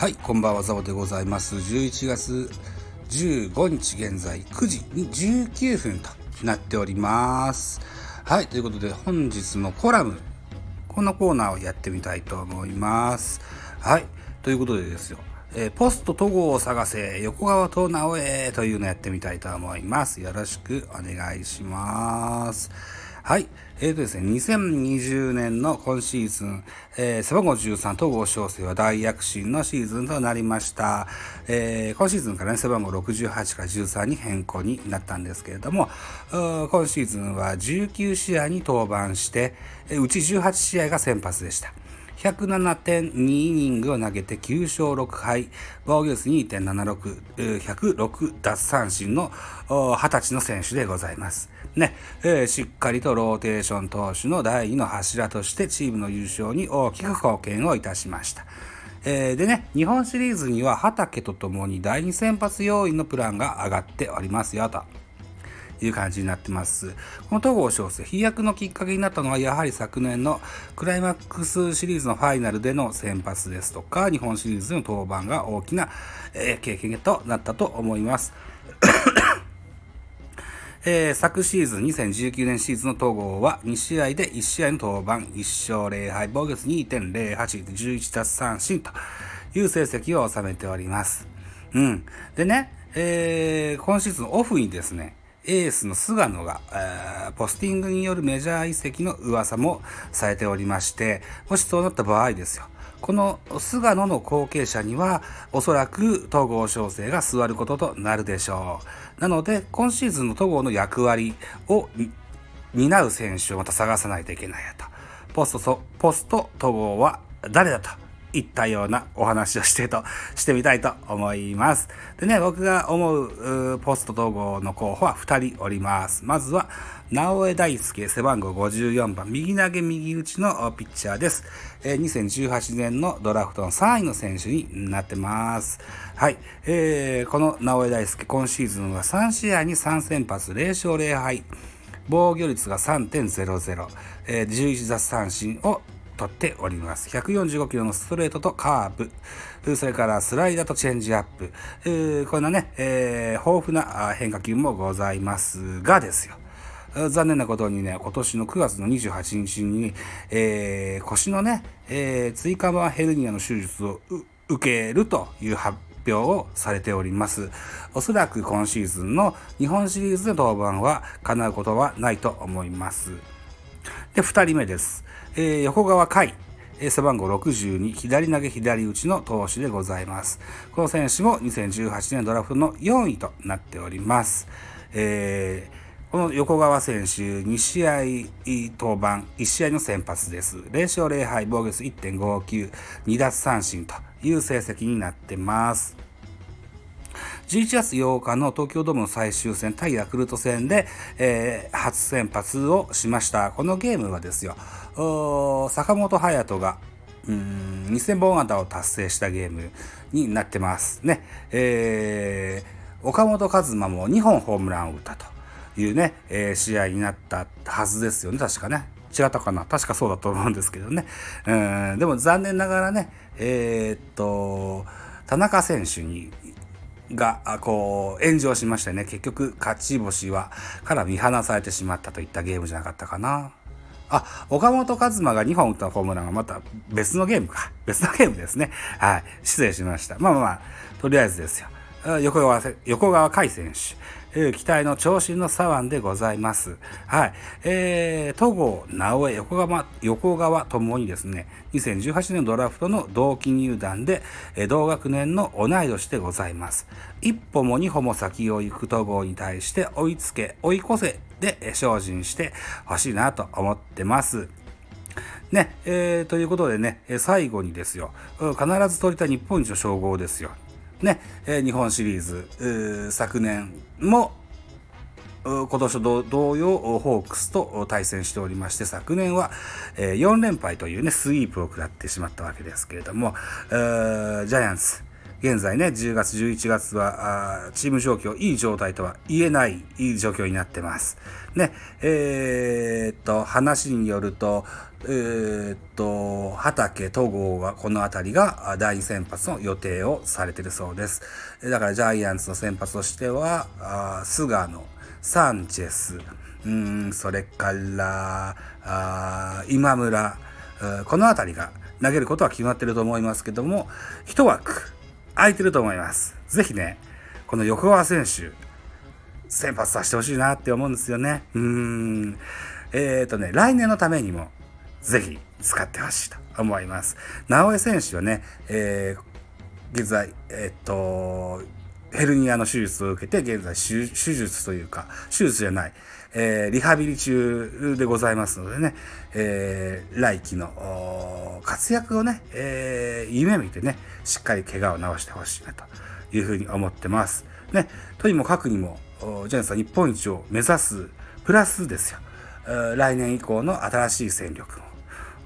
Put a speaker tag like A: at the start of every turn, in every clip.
A: はい、こんばんは、ザボでございます。11月15日現在9時に19分となっております。はい、ということで本日のコラム、このコーナーをやってみたいと思います。はい、ということでですよ、えーポスト戸郷を探せ、横川と直江というのをやってみたいと思います。よろしくお願いします。はい。えーとですね、2020年の今シーズン、えー背番号13、戸郷翔征は大躍進のシーズンとなりました。えー今シーズンからね、背番号68から13に変更になったんですけれども、今シーズンは19試合に登板して、えうち18試合が先発でした。107.2イニングを投げて9勝6敗、防御率2.76、106奪三振の20歳の選手でございます。ね、えーしっかりとローテーション投手の第2の柱としてチームの優勝に大きく貢献をいたしました。えーでね、日本シリーズには畑とともに第2先発要員のプランが上がっておりますよと。いう感じになってます。この戸郷翔征、飛躍のきっかけになったのは、やはり昨年のクライマックスシリーズのファイナルでの先発ですとか、日本シリーズの登板が大きな、えー経験となったと思います。えー昨シーズン2019年シーズンの戸郷は2試合で1試合の登板1勝0敗防御率2.08 11奪三振という成績を収めております。うん。でね、えー今シーズンオフにですね、エースの菅野が、えーポスティングによるメジャー移籍の噂もされておりまして、もしそうなった場合ですよ。この菅野の後継者には、おそらく戸郷翔征が座ることとなるでしょう。なので、今シーズンの戸郷の役割を担う選手をまた探さないといけないやと。ポスト、ポスト戸郷は誰だといったようなお話をしてと、してみたいと思います。でね、僕が思うポスト統合の候補は2人おります。まずは、直江大輔、背番号54番、右投げ右打ちのピッチャーです。えー2018年のドラフトの3位の選手になってます。はい。えーこの直江大輔、今シーズンは3試合に3先発、0勝0敗。防御率が3.00、えー11奪三振を取っております。145キロのストレートとカーブ、それからスライダーとチェンジアップ、えーこんなね、えー豊富な変化球もございますがですよ。残念なことにね、今年の9月の28日に、えー腰のね、えー椎間板ヘルニアの手術を受けるという発表をされております。おそらく今シーズンの日本シリーズで登板は叶うことはないと思います。で、2人目です。えー横川海。背番号62、左投げ左打ちの投手でございます。この選手も2018年ドラフトの4位となっております。えーこの横川選手、2試合登板、1試合の先発です。0勝0敗、防御率1.59、2奪三振という成績になってます。11月8日の東京ドームの最終戦対ヤクルト戦で、えー初先発をしました。このゲームはですよ、坂本勇人がうーん2000本安打を達成したゲームになってますね。えー岡本和真も2本ホームランを打ったというね、えー試合になったはずですよね、確かね。違ったかな確かそうだと思うんですけどね。うん、でも残念ながらね、えーっと、田中選手に、が、こう、炎上しましてね、結局、勝ち星は、から見放されてしまったといったゲームじゃなかったかな。あ、岡本和馬が2本打ったホームランはまた別のゲームか。別のゲームですね。はい。失礼しました。まあまあ、とりあえずですよ。横川、横川海選手。え期待の長身の左腕でございます。はい。えー、戸郷、直江、横川、横川ともにですね、2018年ドラフトの同期入団で、えー同学年の同い年でございます。一歩も二歩も先を行く戸郷に対して追いつけ、追い越せで精進してほしいなと思ってます。ね、えーということでね、最後にですよ、必ず取りたい日本一の称号ですよ。ね、え日本シリーズ、昨年も、今年と同様、ホークスと対戦しておりまして、昨年は、えー4連敗というね、スイープを食らってしまったわけですけれども、ジャイアンツ、現在ね、10月、11月は、チーム状況、いい状態とは言えないいい状況になってます。ね、えー、っと、話によると、えー、っと、畑、戸郷が、この辺りが第2先発の予定をされているそうです。だからジャイアンツの先発としては、菅野、サンチェス、うん、それから、あ今村、この辺りが投げることは決まってると思いますけども、一枠空いてると思います。ぜひね、この横川選手、先発させてほしいなって思うんですよね。うん。えっ、ー、とね、来年のためにも、ぜひ使ってほしいと思います。直江選手はね、えー、現在、えっ、ー、と、ヘルニアの手術を受けて、現在手術というか、手術じゃない、えー、リハビリ中でございますのでね、えー、来季の活躍をね、えー、夢見てね、しっかり怪我を治してほしいなというふうに思ってます。ね、とにもかくにも、ジャイアンツは日本一を目指す、プラスですよ。来年以降の新しい戦力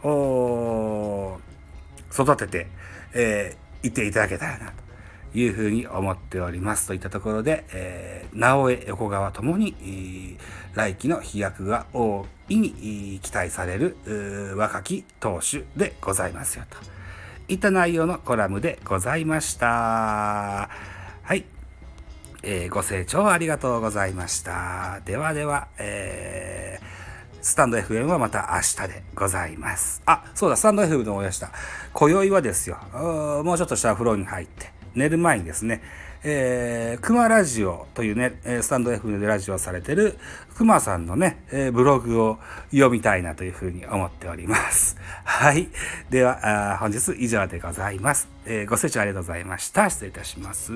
A: を育てて、えー、いっていただけたらなというふうに思っておりますといったところで、えー、直江横川ともに、来季の飛躍が大いに期待される若き投手でございますよといった内容のコラムでございました。はい。えー、ご清聴ありがとうございました。ではでは、えー、スタンド FM はまた明日でございます。あ、そうだ、スタンド FM で思い出した。今宵はですよ、もうちょっとしたら風呂に入って、寝る前にですね、えー、熊ラジオというね、スタンド F でラジオされてる熊さんのね、えー、ブログを読みたいなというふうに思っております。はい。では、本日以上でございます。えー、ご清聴ありがとうございました。失礼いたします。